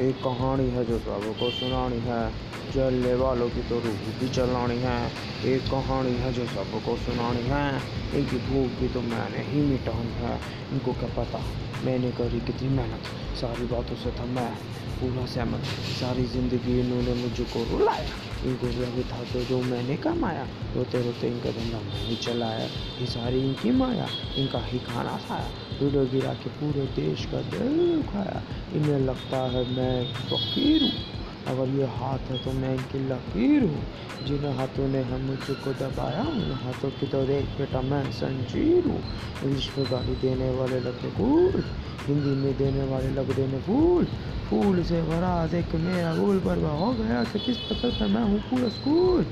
एक कहानी है जो सबको सुनानी है। चलने वालों की तो रूह भी चलानी है। एक कहानी है जो सबको सुनानी है। इनकी भूख भी तो मैंने ही मिटानी है। इनको क्या पता मैंने करी कितनी मेहनत। सारी बातों से था मैं पूरा सहमत। सारी ज़िंदगी इन्होंने मुझको रुलाया। इनको लगे था तो जो मैंने कमाया, रोते रोते इनका धंधा मैंने चलाया। ये सारी इनकी माया, इनका ही खाना खाया। वीडियो गिरा के पूरे देश का दिल दुखाया इन्हें लगता है मैं फकीर हूँ। अगर ये हाथ है तो मैं इनकी लकीर हूँ। जिन हाथों ने हम मुझको दबाया उन हाथों की तो देख बेटा मैं संजीर हूँ। इंग्लिश में गाली देने वाले लगे कूल हिंदी में देने वाले लग देने फूल फूल से भरा देख मेरा गोल पर हो गया तो किस पर मैं हूँ पूरा स्कूल।